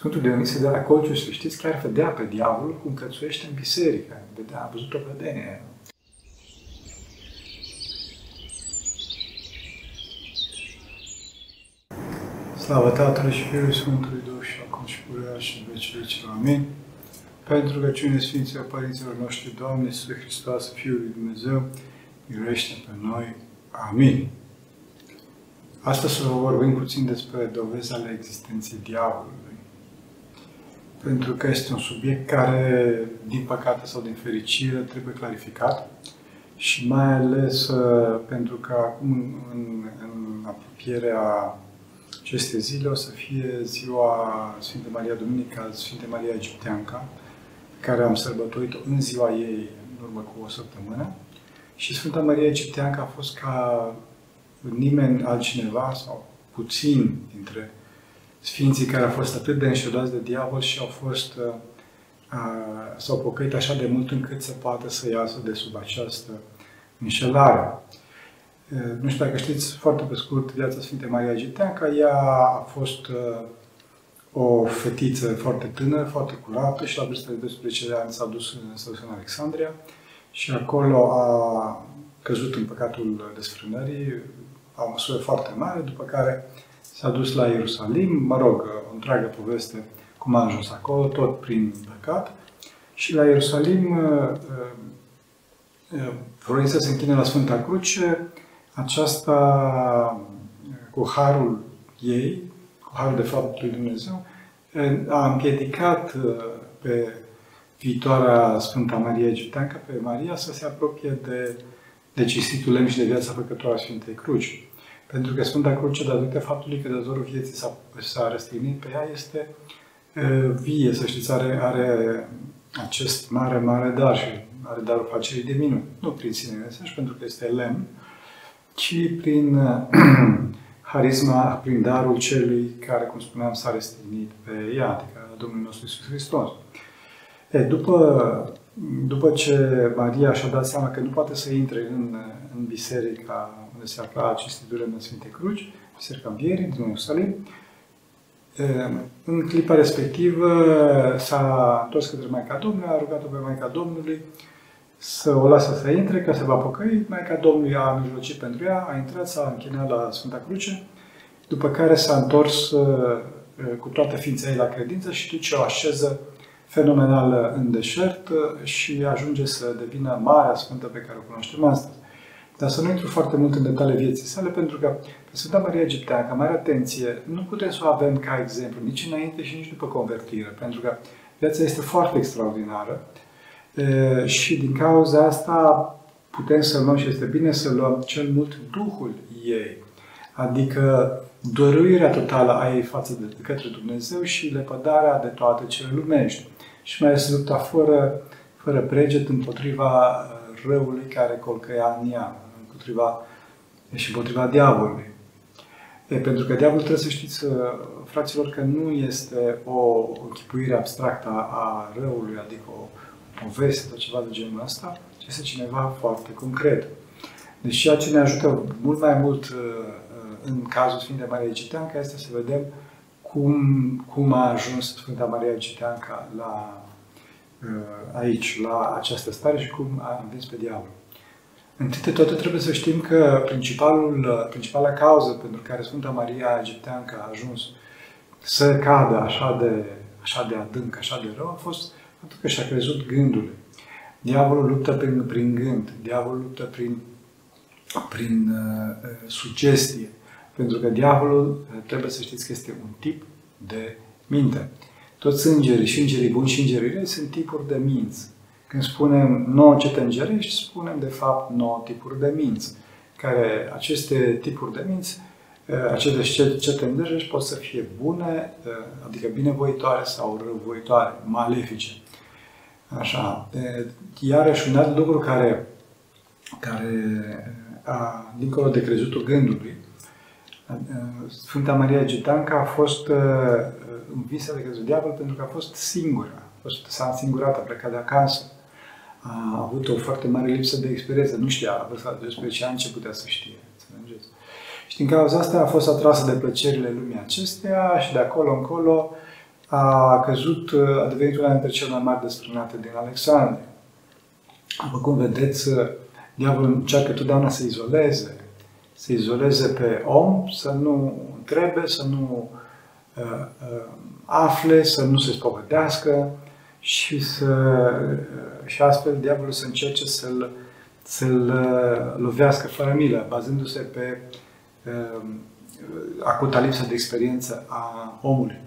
Sfântul Dionisie de la Colciuș, să știți, chiar vedea pe diavolul cum cățuiește în biserică. Vedea, a văzut o vedenie. Slavă Tatălui și Fiului Sfântului Duh și acum și purea și în vecii vecilor. Amin. Pentru rugăciune Sfinților Părinților noștri, Doamne, Iisuse Hristos, Fiul lui Dumnezeu, miluiește pe noi. Amin. Astăzi să vă vorbim puțin despre dovezi ale existenței diavolului. Pentru că este un subiect care, din păcate sau din fericire, trebuie clarificat și mai ales uh, pentru că acum în, în apropierea acestei zile o să fie ziua Sfinte Maria Duminica, Sfinte Maria Egipteanca, pe care am sărbătorit-o în ziua ei, în urmă cu o săptămână. Și Sfânta Maria Egipteanca a fost ca nimeni altcineva sau puțin dintre sfinții care au fost atât de înșelați de diavol și au fost uh, uh, s-au pocăit așa de mult încât să poată să iasă de sub această înșelare. Nu știu dacă știți foarte pe scurt viața Sfintei Maria Giteanca. Ea a fost o fetiță foarte tânără, foarte curată și la vârsta de 12 ani s-a dus, s-a dus în Alexandria și acolo a căzut în păcatul desfrânării, a o măsură foarte mare, după care s-a dus la Ierusalim, mă rog, o întreagă poveste cum a ajuns acolo, tot prin păcat. Și la Ierusalim, vrând să se închine la Sfânta Cruce, aceasta, cu harul ei, cu harul de fapt lui Dumnezeu, a împiedicat pe viitoarea Sfânta Maria Egipteancă, pe Maria, să se apropie de, de cinstitul lemn și de viața făcătoare a Sfintei Cruci. Pentru că Sfânta Cruce, datorită faptului că dătorul vieții s-a, s-a răstignit pe ea, este vie, să știți, are, are acest mare, mare dar și are darul facerii de minuni. Nu prin sine însăși, pentru că este lemn, ci prin harisma, prin darul celui care, cum spuneam, s-a restignit pe ea, adică Domnul nostru Iisus Hristos. E, după, după ce Maria și-a dat seama că nu poate să intre în, în biserica unde se afla cinstiturile în Sfinte Cruci, Biserica Învierii din Ierusalim, în clipa respectivă s-a întors către Maica Domnului, a rugat-o pe Maica Domnului să o lasă să intre, că se va pocăi. Maica Domnului a mijlocit pentru ea, a intrat, s-a închinat la Sfânta Cruce, după care s-a întors uh, cu toată ființa ei la credință și duce o așeză fenomenală în deșert uh, și ajunge să devină Marea Sfântă pe care o cunoaștem astăzi. Dar să nu intru foarte mult în detalii vieții sale, pentru că pe Sfânta Maria Egipteană, mare atenție, nu putem să o avem ca exemplu nici înainte și nici după convertire, pentru că viața este foarte extraordinară și din cauza asta putem să luăm și este bine să luăm cel mult Duhul ei, adică dăruirea totală a ei față de, de către Dumnezeu și lepădarea de toate cele lumești. Și mai este lupta fără, fără preget împotriva răului care colcăia în ea, împotriva, și împotriva diavolului. E, pentru că diavolul trebuie să știți, fraților, că nu este o închipuire abstractă a răului, adică o, poveste sau ceva de genul ăsta, ci este cineva foarte concret. Deci ceea ce ne ajută mult mai mult uh, uh, în cazul Sfintei Maria Egipteanca este să vedem cum, cum a ajuns Sfânta Maria Egipteanca la, uh, aici, la această stare și cum a învins pe diavol. Întâi de toate trebuie să știm că principalul, principala cauză pentru care Sfânta Maria Egipteanca a ajuns să cadă așa de, așa de adânc, așa de rău, a fost pentru că și-a crezut gândurile. Diavolul luptă prin, prin gând, diavolul luptă prin, prin uh, uh, sugestie. Pentru că diavolul, uh, trebuie să știți că este un tip de minte. Toți îngerii, și îngerii buni și îngerii rei, sunt tipuri de minți. Când spunem nouă cete îngerești, spunem de fapt nouă tipuri de minți. Care aceste tipuri de minți, uh, aceste cete îngerești pot să fie bune, adică binevoitoare sau răvoitoare, malefice. Așa. Iarăși un alt lucru care, care a, dincolo de crezutul gândului, Sfânta Maria Gitanca a fost învinsă de către diavol pentru că a fost singură. A fost, s-a însingurat, a plecat de acasă. A avut o foarte mare lipsă de experiență. Nu știa, a văzut de 12 ani ce putea să știe. Înțelegeți? Și din cauza asta a fost atrasă de plăcerile lumii acesteia și de acolo încolo a căzut, a devenit una dintre cele mai mari desprânate din Alexandria. După cum vedeți, diavolul încearcă totdeauna să izoleze, să izoleze pe om, să nu întrebe, să nu uh, uh, afle, să nu se spovedească și, să, uh, și astfel diavolul să încerce să-l, să-l uh, lovească fără milă, bazându-se pe uh, acuta lipsă de experiență a omului.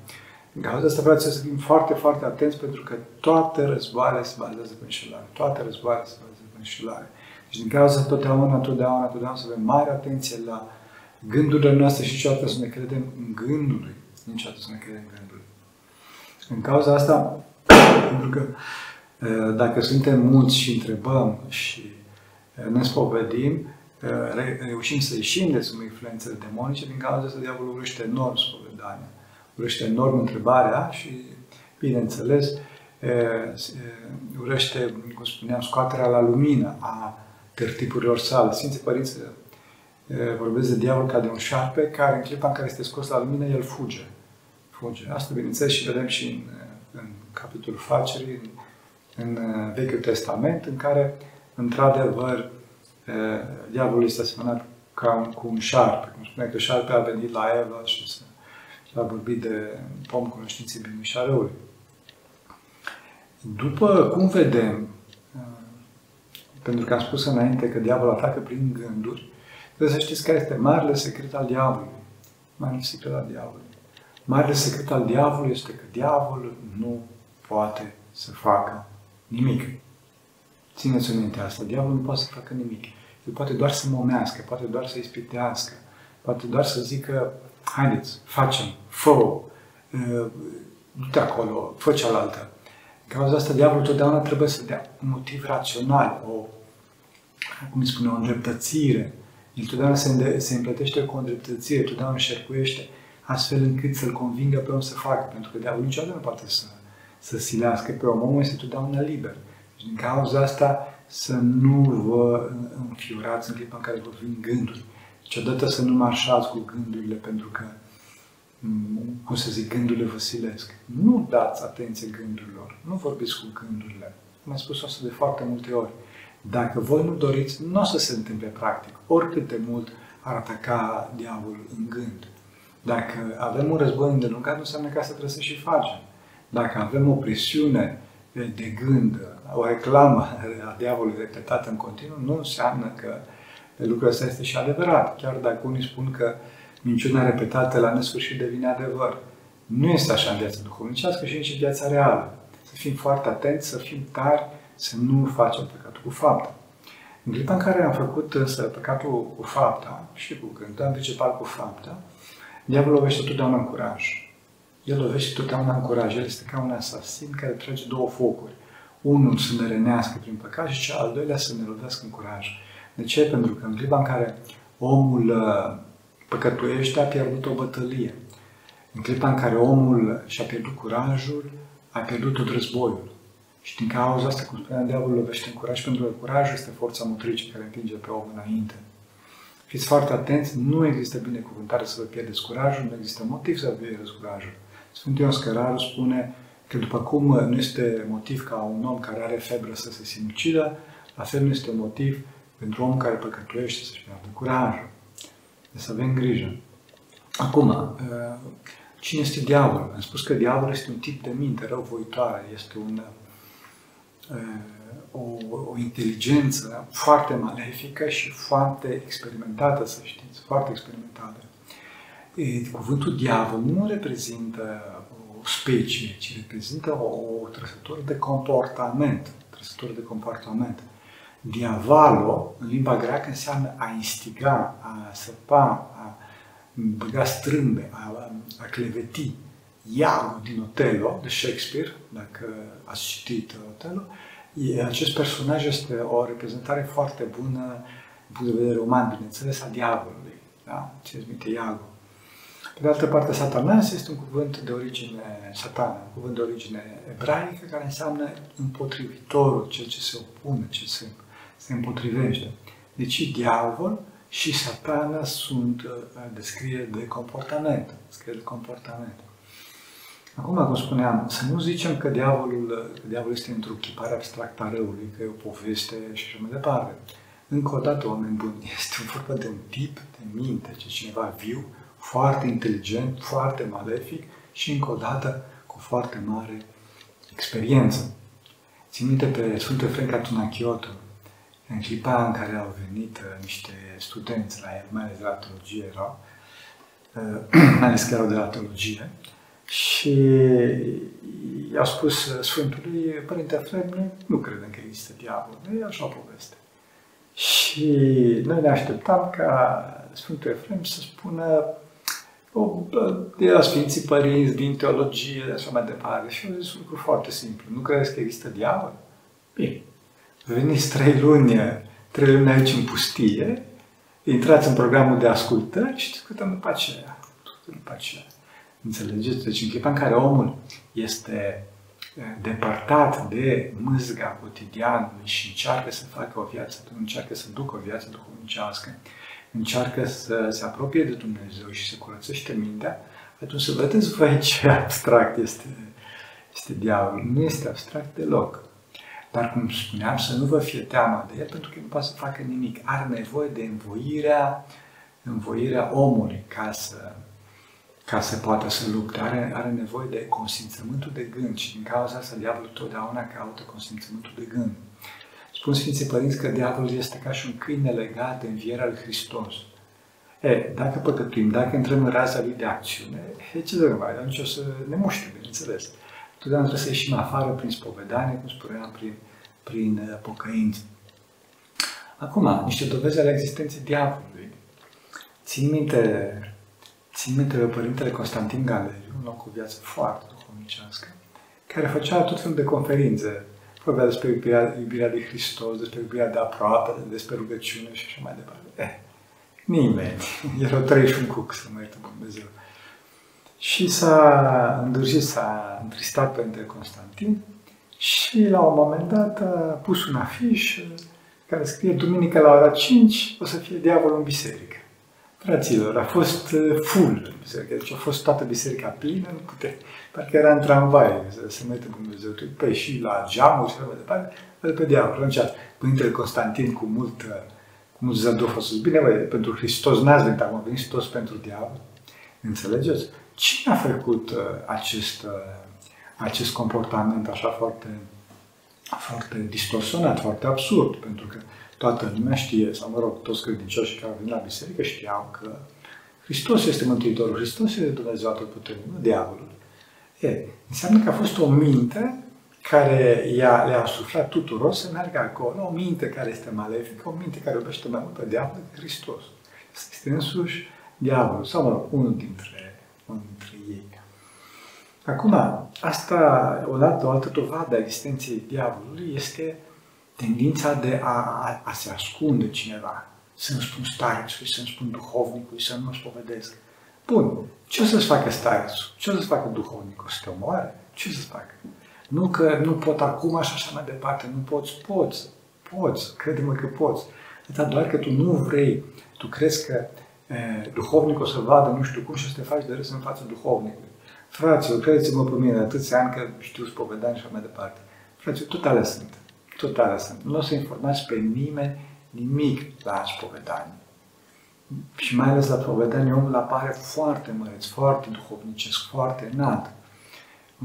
În cauza asta vreau să fim foarte, foarte atenți pentru că toate războaiele se bazează pe înșelare. Toate războaiele se bazează pe înșelare. Deci din cauza asta totdeauna, totdeauna, totdeauna să avem mare atenție la gândurile noastre și niciodată să ne credem în gândului. Niciodată să ne credem în gândului. În cauza asta, pentru că dacă suntem mulți și întrebăm și ne spovedim, reușim să ieșim de sub influențele demonice, din cauza asta diavolul urăște enorm spovedania urăște enorm întrebarea și, bineînțeles, urăște, cum spuneam, scoaterea la lumină a tertipurilor sale. Sfinții Părinți vorbesc de diavol ca de un șarpe care, în clipa în care este scos la lumină, el fuge. Fuge. Asta, bineînțeles, și vedem și în, în capitolul facerii, în, în Vechiul Testament, în care, într-adevăr, diavolul este asemănat ca un, cu un șarpe. Cum spune că șarpe a venit la Eva și să a vorbit de pom cunoștinței binului și a răului. După cum vedem, pentru că am spus înainte că diavolul atacă prin gânduri, trebuie să știți care este marele secret al diavolului. Marele secret al diavolului. Marele secret al diavolului este că diavolul nu poate să facă nimic. Țineți-o minte asta. Diavolul nu poate să facă nimic. El poate doar să momească, poate doar să ispitească, poate doar să zică haideți, facem, fă du-te acolo, fă cealaltă. În cauza asta, diavolul totdeauna trebuie să dea un motiv rațional, o, cum îi spune, o îndreptățire. El totdeauna se, se împletește cu o îndreptățire, totdeauna înșercuiește, astfel încât să-l convingă pe om să facă. Pentru că diavolul niciodată nu poate să, să silească pe om. Omul este totdeauna liber. Deci, din cauza asta, să nu vă înfiurați în clipa în care vă vin gânduri. Niciodată să nu marșați cu gândurile, pentru că, mm, cum să zic, gândurile vă silesc. Nu dați atenție gândurilor, nu vorbiți cu gândurile. Am mai spus asta de foarte multe ori. Dacă voi nu doriți, nu o să se întâmple practic, oricât de mult ar ataca diavolul în gând. Dacă avem un război îndelungat, nu înseamnă că asta trebuie să și facem. Dacă avem o presiune de gând, o reclamă a diavolului repetată în continuu, nu înseamnă că lucrul ăsta este și adevărat. Chiar dacă unii spun că minciuna repetată la nesfârșit devine adevăr. Nu este așa în viața duhovnicească și nici în viața reală. Să fim foarte atenți, să fim tari, să nu facem păcatul cu fapta. În clipa în care am făcut însă păcatul cu fapta și cu gândul, am principal cu fapta, diavolul lovește totdeauna în curaj. El lovește totdeauna în curaj. El este ca un asasin care trage două focuri. Unul să ne rănească prin păcat și cel al doilea să ne lovească în curaj. De ce? Pentru că în clipa în care omul uh, păcătuiește, a pierdut o bătălie. În clipa în care omul și-a pierdut curajul, a pierdut tot războiul. Și din cauza asta, cum spunea diavolul, lovește în curaj, pentru că curajul este forța motrice care împinge pe om înainte. Fiți foarte atenți, nu există binecuvântare să vă pierdeți curajul, nu există motiv să vă pierdeți curajul. Sfântul Ion Scăraru spune că după cum nu este motiv ca un om care are febră să se sinucidă, la fel nu este motiv pentru om care păcătuiește să-și piardă curajul. Deci să avem grijă. Acum, uh, cine este diavolul? Am spus că diavolul este un tip de minte răuvoitoare, este un, uh, o, o inteligență foarte malefică și foarte experimentată, să știți, foarte experimentată. Cuvântul diavol nu reprezintă o specie, ci reprezintă o, o trăsătură de comportament. Trăsătură de comportament. Diavalo, în limba greacă, înseamnă a instiga, a săpa, a băga strâmbe, a, a cleveti. Iago din Otello, de Shakespeare, dacă ați citit Otello, acest personaj este o reprezentare foarte bună, din punct de vedere roman, bineînțeles, a diavolului. Da? Ce minte Iago. Pe de altă parte, satanas este un cuvânt de origine, satan, un cuvânt de origine ebraică, care înseamnă împotrivitorul, cel ce se opune, ce se se împotrivește. Deci diavol și satana sunt uh, descrieri de comportament. Descrieri de comportament. Acum, cum spuneam, să nu zicem că diavolul, că diavolul este într-o chipare abstractă a răului, că e o poveste și așa mai departe. Încă o dată, oameni buni, este vorba de un tip de minte, ce cineva viu, foarte inteligent, foarte malefic și încă o dată cu foarte mare experiență. Țin minte pe Sfântul Efrem Tunachiotă, în clipa în care au venit uh, niște studenți la el, mai ales de la teologie erau, uh, mai ales că erau de la teologie, și i-a spus uh, Sfântului, Părinte Efrem, noi nu credem că există diavol, e așa o poveste. Și noi ne așteptam ca Sfântul Efrem să spună o, de la Sfinții Părinți, din teologie, de așa mai departe. Și au zis un lucru foarte simplu. Nu credeți că există diavol? Bine. Veniți trei luni, trei luni aici în pustie, intrați în programul de ascultări și discutăm după aceea. După aceea. Înțelegeți? Deci în clipa în care omul este depărtat de mâzga cotidianului și încearcă să facă o viață, încearcă să ducă o viață duhovnicească, încearcă să se apropie de Dumnezeu și să curățește mintea, atunci să vedeți voi ce abstract este, este diavolul. Nu este abstract deloc. Dar, cum spuneam, să nu vă fie teama de el, pentru că nu poate să facă nimic. Are nevoie de învoirea, învoirea omului ca să, ca să poată să lupte. Are, are nevoie de consimțământul de gând și din cauza asta diavolul totdeauna caută consimțământul de gând. Spun Sfinții Părinți că diavolul este ca și un câine legat de învierea lui Hristos. E, dacă păcătuim, dacă intrăm în raza lui de acțiune, e, ce să mai, atunci o să ne muște, bineînțeles. Totdeauna trebuie să ieșim afară prin spovedanie, cum spuneam, prin, prin uh, pocăință. Acum, niște dovezi ale existenței diavolului. Țin minte, țin minte pe Părintele Constantin Galeriu, un loc cu viață foarte duhovnicească, care făcea tot felul de conferințe vorbea despre iubirea, iubirea de Hristos, despre iubirea de aproape, despre rugăciune și așa mai departe. Eh, nimeni. Erau trei și un cuc, să mă iertă Dumnezeu. Și s-a îndrăgit, s-a întristat pentru Constantin și la un moment dat a pus un afiș care scrie Duminică la ora 5 o să fie diavolul în biserică. Fraților, a fost uh, full în biserică, deci a fost toată biserica plină, nu pute, parcă era în tramvai, să mete Dumnezeu, pe și la geamuri și așa mai departe, îl pe diavol. Atunci, Părintele Constantin cu mult, uh, cu mult zădof a spus, bine, băi, pentru Hristos n-ați venit acum, veniți toți pentru diavol. Înțelegeți? Cine a făcut uh, acest, uh, acest comportament așa foarte, foarte distorsionat, foarte absurd? Pentru că toată lumea știe, sau mă rog, toți credincioșii care au venit la biserică știau că Hristos este Mântuitorul, Hristos este Dumnezeu Atotputernic, nu diavolul. E, înseamnă că a fost o minte care i-a, le-a suflat tuturor să meargă acolo, o minte care este malefică, o minte care iubește mai mult pe diavol decât Hristos. Este însuși diavolul, sau mă rog, unul dintre, unul dintre ei. Acum, asta, o dată, o altă dovadă a existenței diavolului este tendința de a, a, a se ascunde cineva, să nu spun starețului, să nu spun duhovnicului, să nu mă spovedesc. Bun, ce o să-ți facă starețul? Ce o să-ți facă duhovnicul? Să te omoare? Ce o să-ți facă? Nu că nu pot acum și așa mai departe, nu poți, poți, poți, crede-mă că poți. Dar doar că tu nu vrei, tu crezi că e, duhovnicul o să vadă nu știu cum și să te faci de râs în fața duhovnicului. Fraților, credeți-mă pe mine, atâția ani că știu spovedani și așa mai departe. Fraților, tot alea sunt totale sunt. Nu o să informați pe nimeni nimic la spovedanie. Și mai ales la spovedanie, omul apare foarte măreț, foarte duhovnicesc, foarte înalt.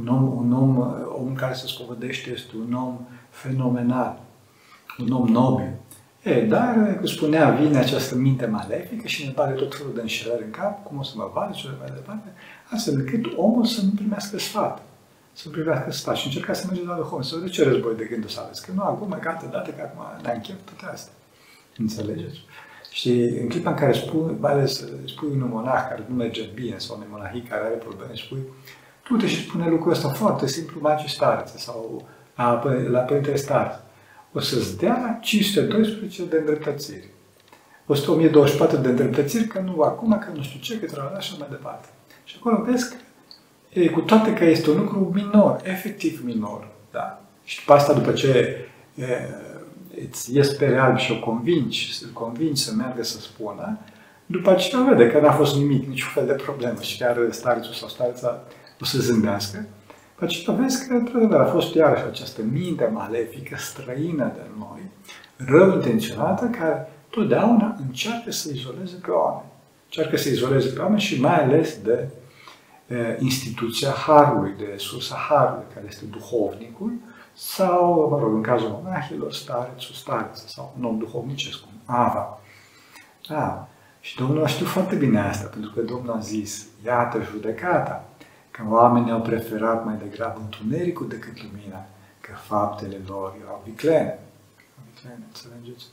Un om, un om, omul care se spovedește este un om fenomenal, un om nobil. E, dar, cum spunea, vine această minte malefică și ne pare tot felul de înșelări în cap, cum o să mă vadă și mai departe, astfel încât omul să nu primească sfat să privească sta și încerca să merge la Duhovnic. Să de ce război de gândul să aveți? Că nu acum, că altă dată, că acum ne-am chef toate astea. Înțelegeți? Și în clipa în care spui, mai ales spui unui monah care nu merge bine sau unui monahii care are probleme, spui, tu te și spune lucrul ăsta foarte simplu magii starețe sau la, la Părintele Starțe. O să-ți dea 512 de îndreptățiri. 1024 de îndreptățiri, că nu acum, că nu știu ce, că trebuie așa mai departe. Și acolo vezi că E, cu toate că este un lucru minor, efectiv minor. Da? Și după asta, după ce e, îți ies pe real și o convingi, îl convingi să meargă să spună, după aceea vede că n-a fost nimic, niciun fel de problemă și chiar starețul sau stareța o să zâmbească, pe aceea vezi că, într-adevăr, a fost iarăși această minte malefică, străină de noi, rău intenționată, care totdeauna încearcă să izoleze pe oameni. Încearcă să izoleze pe oameni și mai ales de e, instituția Harului, de sursa Harului, care este duhovnicul, sau, mă rog, în cazul monahilor, starețul, stareță, sau un om duhovnicesc, cum Ava. Da. Și Domnul a știut foarte bine asta, pentru că Domnul a zis, iată judecata, că oamenii au preferat mai degrabă întunericul decât lumina, că faptele lor erau viclene. Viclene, înțelegeți?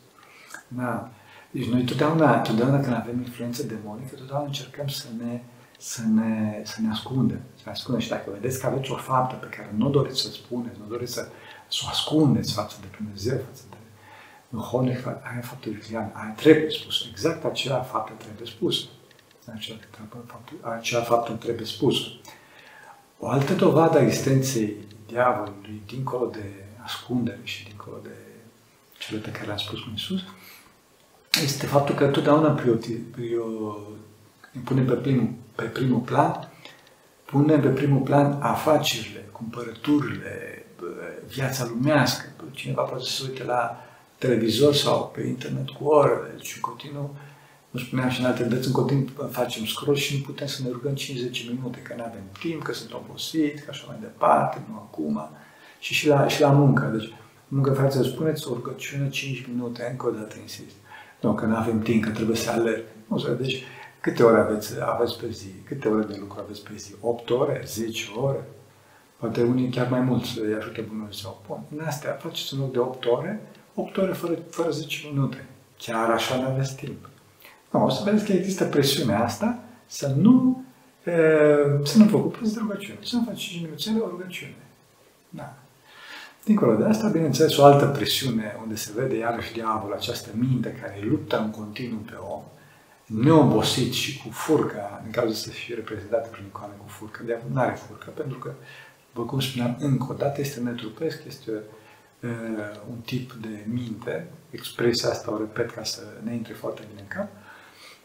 Da. Deci noi totdeauna, totdeauna când avem influență demonică, totdeauna încercăm să ne, să ne, să ne ascundem. Să ne ascundem. Și dacă vedeți că aveți o faptă pe care nu doriți să spuneți, nu doriți să, să o ascundeți față de Dumnezeu, față de duhovnic, aia faptul viclean, aia trebuie spus. Exact acea faptă trebuie spusă. Acea, acea faptă trebuie spusă. O altă dovadă a existenței diavolului, dincolo de ascundere și dincolo de cele pe care le-am spus cu Iisus, este faptul că totdeauna priori, pune pe primul, pe primul plan, pune pe primul plan afacerile, cumpărăturile, viața lumească. Cineva poate să se uite la televizor sau pe internet cu orele și deci, în continuu cum spuneam și în alte dăți, în continuu facem scroll și nu putem să ne rugăm 50 minute, că nu avem timp, că sunt obosit, că așa mai departe, nu acum. Și și la, și la muncă. Deci, muncă, frate, spuneți o rugăciune 5 minute, încă o dată insist. Nu, că nu avem timp, că trebuie să alerg. Nu, să deci, câte ore aveți, aveți pe zi? Câte ore de lucru aveți pe zi? 8 ore? 10 ore? Poate unii chiar mai mult să-i ajute Dumnezeu. Bun, în astea faceți în loc de 8 ore, 8 ore fără, fără 10 minute. Chiar așa nu aveți timp. Nu, o să vedeți că există presiunea asta să nu, e, să nu vă ocupați de rugăciune. Să nu faceți 5 minute o rugăciune. Da. Dincolo de asta, bineînțeles, o altă presiune unde se vede iarăși diavolul, această minte care luptă în continuu pe om, neobosit și cu furcă, în cazul să fie reprezentată prin icoane cu furcă. Diavolul nu are furcă, pentru că, după cum spuneam, încă o dată este netrupesc, este uh, un tip de minte, expresia asta o repet ca să ne intre foarte bine în cap,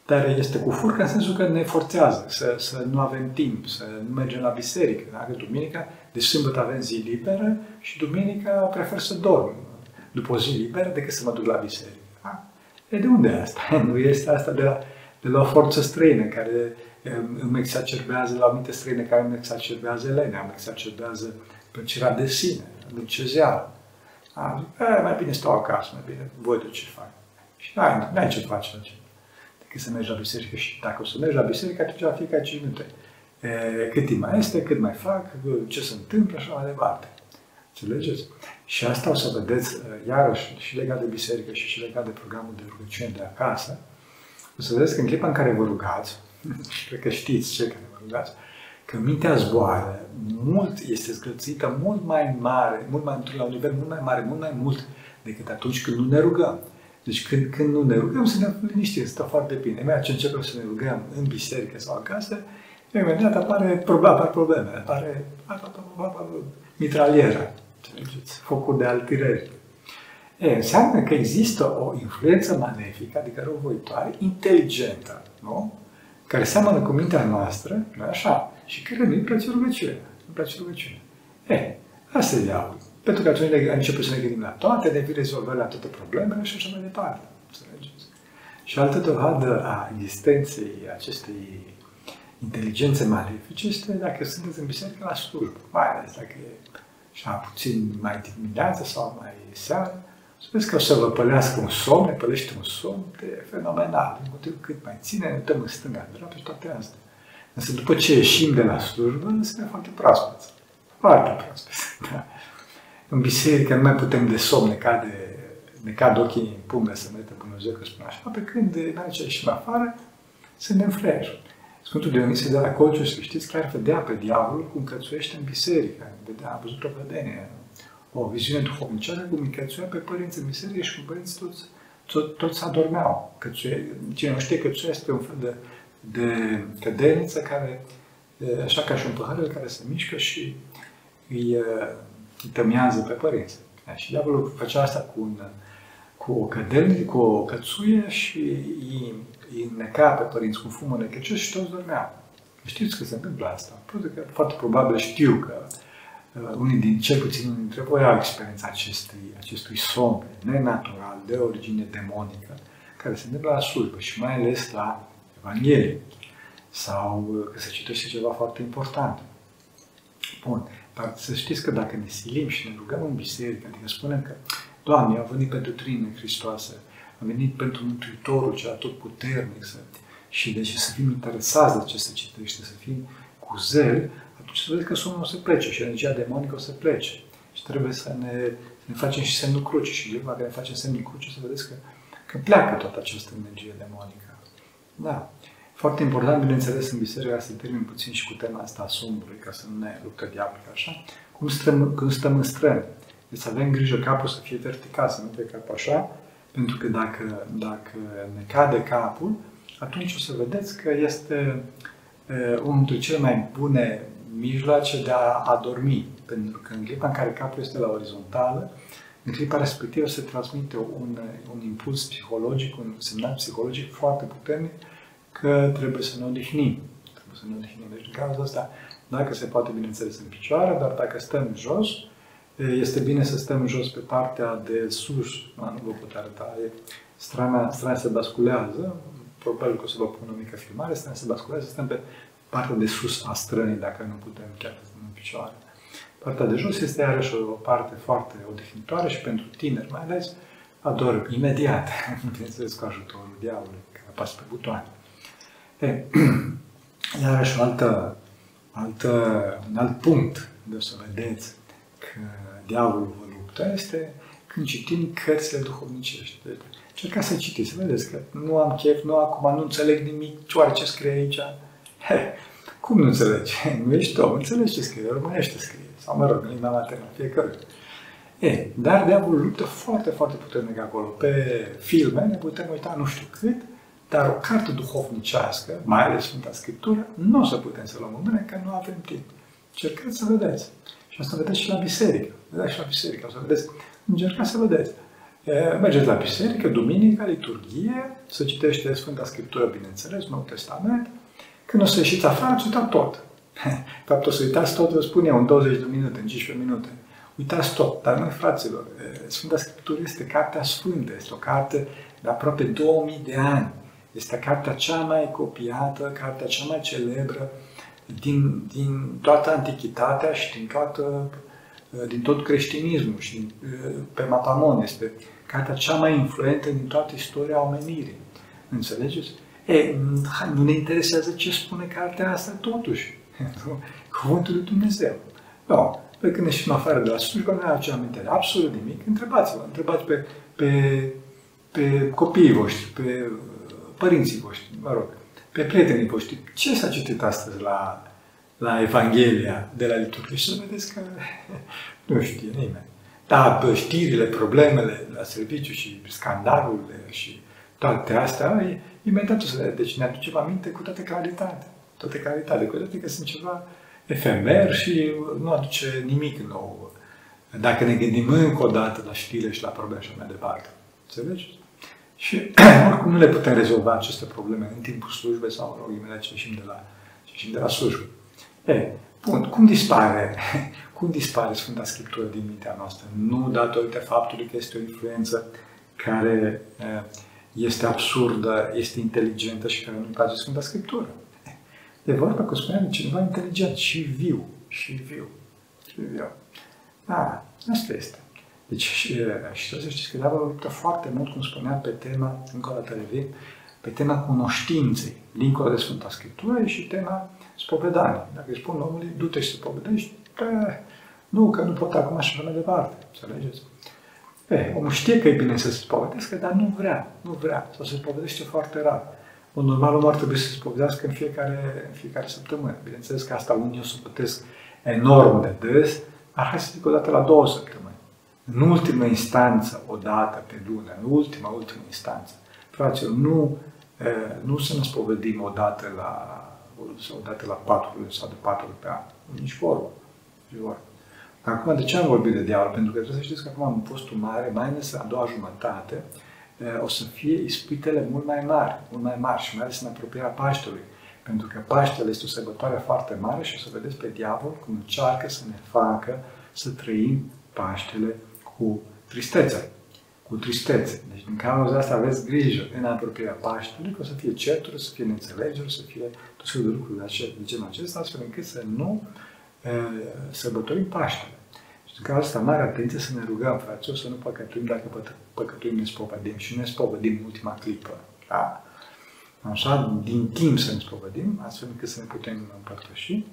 dar este cu furcă în sensul că ne forțează să, să nu avem timp, să nu mergem la biserică. Dacă duminica, deci sâmbătă avem zi liberă și duminica prefer să dorm după o zi liberă decât să mă duc la biserică. Da? E de unde e asta? Nu este asta de la, de la o forță străină care îmi exacerbează, la minte străine care îmi exacerbează lenea, îmi exacerbează plăcerea de sine, lucezeală. Am zis, mai bine stau acasă, mai bine voi de ce fac. Și n-ai, n-ai ce face la decât să mergi la biserică. Și dacă o să mergi la biserică, atunci va fi ca 5 minute. E, cât timp mai este, cât mai fac, ce se întâmplă, așa mai departe. Înțelegeți? Și asta o să vedeți, iarăși, și legat de biserică și și legat de programul de rugăciune de acasă, o să vedeți că în clipa în care vă rugați, și cred că știți ce care vă rugați, că mintea zboară, mult, este zgrățită mult mai mare, mult mai la un nivel mult mai mare, mult mai mult decât atunci când nu ne rugăm. Deci când, când nu ne rugăm, să ne liniștim, stă foarte bine. Mai ce începem să ne rugăm în biserică sau acasă, imediat apare, apar probleme, apare, apare mitraliera, focul de altirări. E, înseamnă că există o influență malefică, adică răuvoitoare, inteligentă, nu? Care seamănă cu mintea noastră, nu așa? Și care nu-i place rugăciunea. Nu place rugăciunea. E, asta e diavolul. Pentru că atunci ne începem să ne gândim la toate, ne vin rezolvări la toate problemele și așa mai departe. Înțelegeți? Și altă dovadă a existenței acestei inteligențe malefice este dacă sunteți în biserică la slujbă, mai ales dacă e așa puțin mai dimineață sau mai seară, să vezi că o să vă pălească un somn, ne pălește un somn, e fenomenal. În motiv cât mai ține, ne uităm în stânga, în dreapta și toate astea. Însă după ce ieșim de la slujbă, suntem foarte proaspeți. Foarte proaspeți. Da în biserică nu mai putem de somn, ne cade, ne cad ochii în pumne să mete Dumnezeu, că spune așa, pe când în aici și în afară, suntem freri. Sfântul Dionisie de la Colciuș, să știți, chiar vedea pe diavolul cum cățuiește în biserică. Vedea, a văzut o vedenie, o viziune duhovnicească cum îi cățuia pe părinți în biserică și cum părinții toți, toți, toți adormeau. Cățuie, cine nu știe, cățuia este un fel de, de cădeniță care, așa ca și un păhărel care se mișcă și îi tămează pe părinți. Și diavolul făcea asta cu, un, cu o cădelniță, cu o cățuie și îi, îi neca pe părinți cu fumă necăcios și toți dormeau. Știți că se întâmplă asta. Foarte probabil știu că uh, unii din, cel puțin unii dintre voi au experiența acestui, acestui somn nenatural, de origine demonică, care se întâmplă la slujbă și mai ales la Evanghelie. Sau uh, că se citește ceva foarte important. Bun. Dar să știți că dacă ne silim și ne rugăm în biserică, adică spunem că Doamne, am venit pentru Trine Hristoasă, am venit pentru Mântuitorul cel puternic să, și deci să fim interesați de ce se citește, să fim cu zel, atunci să vedeți că somnul o să plece și energia demonică o să plece. Și trebuie să ne, să ne facem și semnul cruce și limba care ne facem semnul cruce să vedeți că, că pleacă toată această energie demonică. Da. Foarte important, bineînțeles, în biserică să termin puțin și cu tema asta a somnului, ca să nu ne luptă diavolul, așa, cum stăm, când stăm în străni. Deci să avem grijă capul să fie vertical, să nu fie cap așa, pentru că dacă, dacă ne cade capul, atunci o să vedeți că este unul dintre cele mai bune mijloace de a adormi. Pentru că în clipa în care capul este la orizontală, în clipa respectivă se transmite un, un impuls psihologic, un semnal psihologic foarte puternic că trebuie să ne odihnim. Trebuie să ne odihnim. Deci, în cazul ăsta, dacă se poate, bineînțeles, în picioare, dar dacă stăm jos, este bine să stăm jos pe partea de sus. Nu vă pot arăta. Strana, strana se basculează. Probabil că o să vă pun o mică filmare. Strana se basculează. Stăm pe partea de sus a strănii, dacă nu putem chiar să stăm în picioare. Partea de jos este iarăși o parte foarte odihnitoare și pentru tineri mai ales ador imediat, bineînțeles cu ajutorul diavolului, care apasă pe butoane. E, iarăși o altă, altă, un alt punct de o să vedeți că diavolul vă luptă este când citim cărțile duhovnicești. Deci, încercați să citiți, să vedeți că nu am chef, nu acum, nu înțeleg nimic, cioare ce scrie aici. He, cum nu înțelegi? Nu ești om, înțelegi ce scrie, românește scrie. Sau mă rog, în limba maternă, fiecare. E, dar diavolul luptă foarte, foarte puternic acolo. Pe filme ne putem uita nu știu cât, dar o carte duhovnicească, mai ales Sfânta Scriptură, nu o să putem să luăm în mână, că nu avem timp. Încercați să vedeți. Și asta vedeți și la biserică. Vedeți și la biserică, o să vedeți. Încercați să vedeți. Mergeți la biserică, duminica, liturghie, să citește Sfânta Scriptură, bineînțeles, Noul Testament. Când o să ieșiți afară, ați uitat tot. Fapt, o să uitați tot, vă spun eu, în 20 de minute, în 15 minute. Uitați tot. Dar noi, fraților, Sfânta Scriptură este Cartea Sfântă, este o carte de aproape 2000 de ani. Este cartea cea mai copiată, cartea cea mai celebră din, din toată antichitatea și din, toată, din tot creștinismul și din, pe Matamon. Este cartea cea mai influentă din toată istoria omenirii. Înțelegeți? E, nu ne interesează ce spune cartea asta totuși. Cuvântul lui Dumnezeu. Nu. Pe când ieșim afară de la slujbă, nu ce aminte absolut nimic. Întrebați-vă, întrebați pe, pe, pe copiii voștri, pe părinții voștri, mă rog, pe prietenii voștri, ce s-a citit astăzi la, la Evanghelia de la liturghie și să vedeți că nu știe nimeni. Dar știrile, problemele la serviciu și scandalurile și toate astea, imediat o să le Deci ne aducem aminte cu toată claritate. Toată claritate. Cu toate că sunt ceva efemer și nu aduce nimic nou. Dacă ne gândim încă o dată la știre și la probleme și mai departe. Înțelegeți? Și oricum nu le putem rezolva aceste probleme în timpul slujbei sau rog, imediat ce ieșim de la, ce ieșim de la slujbă. E, bun, cum dispare, cum dispare Sfânta Scriptură din mintea noastră? Nu datorită faptului că este o influență care este absurdă, este inteligentă și care nu-i place Sfânta Scriptură. E vorba, cum spuneam, cineva inteligent și viu, și viu, și viu. Da, asta este. Deci, și, și să știți că diavolul luptă foarte mult, cum spuneam, pe tema, încă o dată revin, pe tema cunoștinței, dincolo de Sfânta Scriptură și tema spovedanii. Dacă îi spun omului, du-te și spovedești, nu, că nu pot acum și mai departe. Înțelegeți? E, omul știe că e bine să se spovedească, dar nu vrea, nu vrea, sau se spovedește foarte rar. Un normal om ar trebui să se spovedească în fiecare, în fiecare săptămână. Bineînțeles că asta unii o să plătesc enorm de des, dar hai să zic o dată la două săptămâni în ultimă instanță, o dată pe lună, în ultima, ultimă instanță. Fraților, nu, nu să ne spovedim o dată la, sau o dată la patru luni sau de patru ori pe an. Nici vorbă. Nici vorbă. Acum, de ce am vorbit de diavol? Pentru că trebuie să știți că acum în postul mare, mai ales a doua jumătate, o să fie ispitele mult mai mari, mult mai mari și mai ales în apropierea Paștelui. Pentru că Paștele este o sărbătoare foarte mare și o să vedeți pe diavol cum încearcă să ne facă să trăim Paștele cu tristețe. Cu tristețe. Deci din cauza asta aveți grijă în apropierea Paștelui, că o să fie certuri, să fie neînțelegeri, să fie tot felul de lucruri de genul acesta, astfel încât să nu e, sărbătorim Paștele. Și din cauza asta, mare atenție să ne rugăm, fraților, să nu păcătuim dacă păcătuim ne spovedim și ne spovedim în ultima clipă. Da? Așa, din timp să ne spovedim, astfel încât să ne putem împărtăși,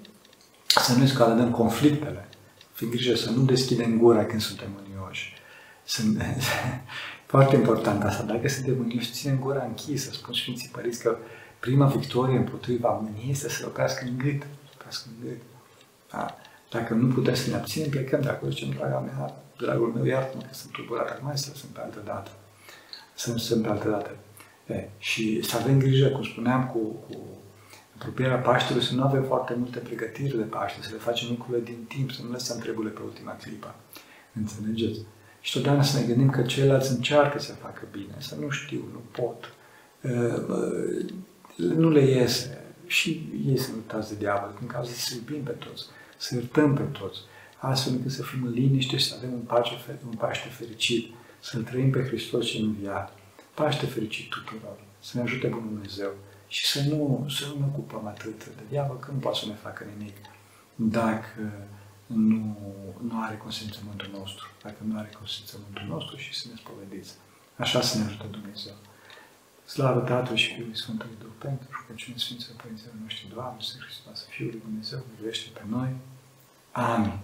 să nu escaladăm conflictele, fiind grijă să nu deschidem gura când suntem unioși. Sunt, foarte important asta. Dacă suntem unioși, ținem gura închisă. Spun Sfinții Părinți că prima victorie împotriva mâniei este să lopească în gât. Lopească în gât. Da? Dacă nu putem să ne abținem, plecăm de acolo, zicem, draga mea, dragul meu, iartă-mă că sunt tulburat acum, să sunt pe altă dată. Să sunt pe altă dată. E, și să avem grijă, cum spuneam, cu, cu apropierea Paștelui, să nu avem foarte multe pregătiri de Paște, să le facem lucrurile din timp, să nu lăsăm treburile pe ultima clipă. Înțelegeți? Și totdeauna să ne gândim că ceilalți încearcă să facă bine, să nu știu, nu pot, nu le iese. Și ei sunt luptați de diavol, în cazul să iubim pe toți, să iertăm pe toți, astfel încât să fim în liniște și să avem un, pace, un Paște fericit, să-L trăim pe Hristos și înviat. Paște fericit tuturor, să ne ajute Bunul Dumnezeu și să nu, să nu ne ocupăm atât de diavol, că nu poate să ne facă nimic dacă nu, nu are consimțământul nostru, dacă nu are consimțământul nostru și să ne spovediți. Așa să ne ajute Dumnezeu. Slavă Tatălui și Fiului Sfântului Duh pentru rugăciune Sfinților Părinților noștri, Doamne, să Hristos, Fiul lui Dumnezeu, miluiește pe noi. Amin.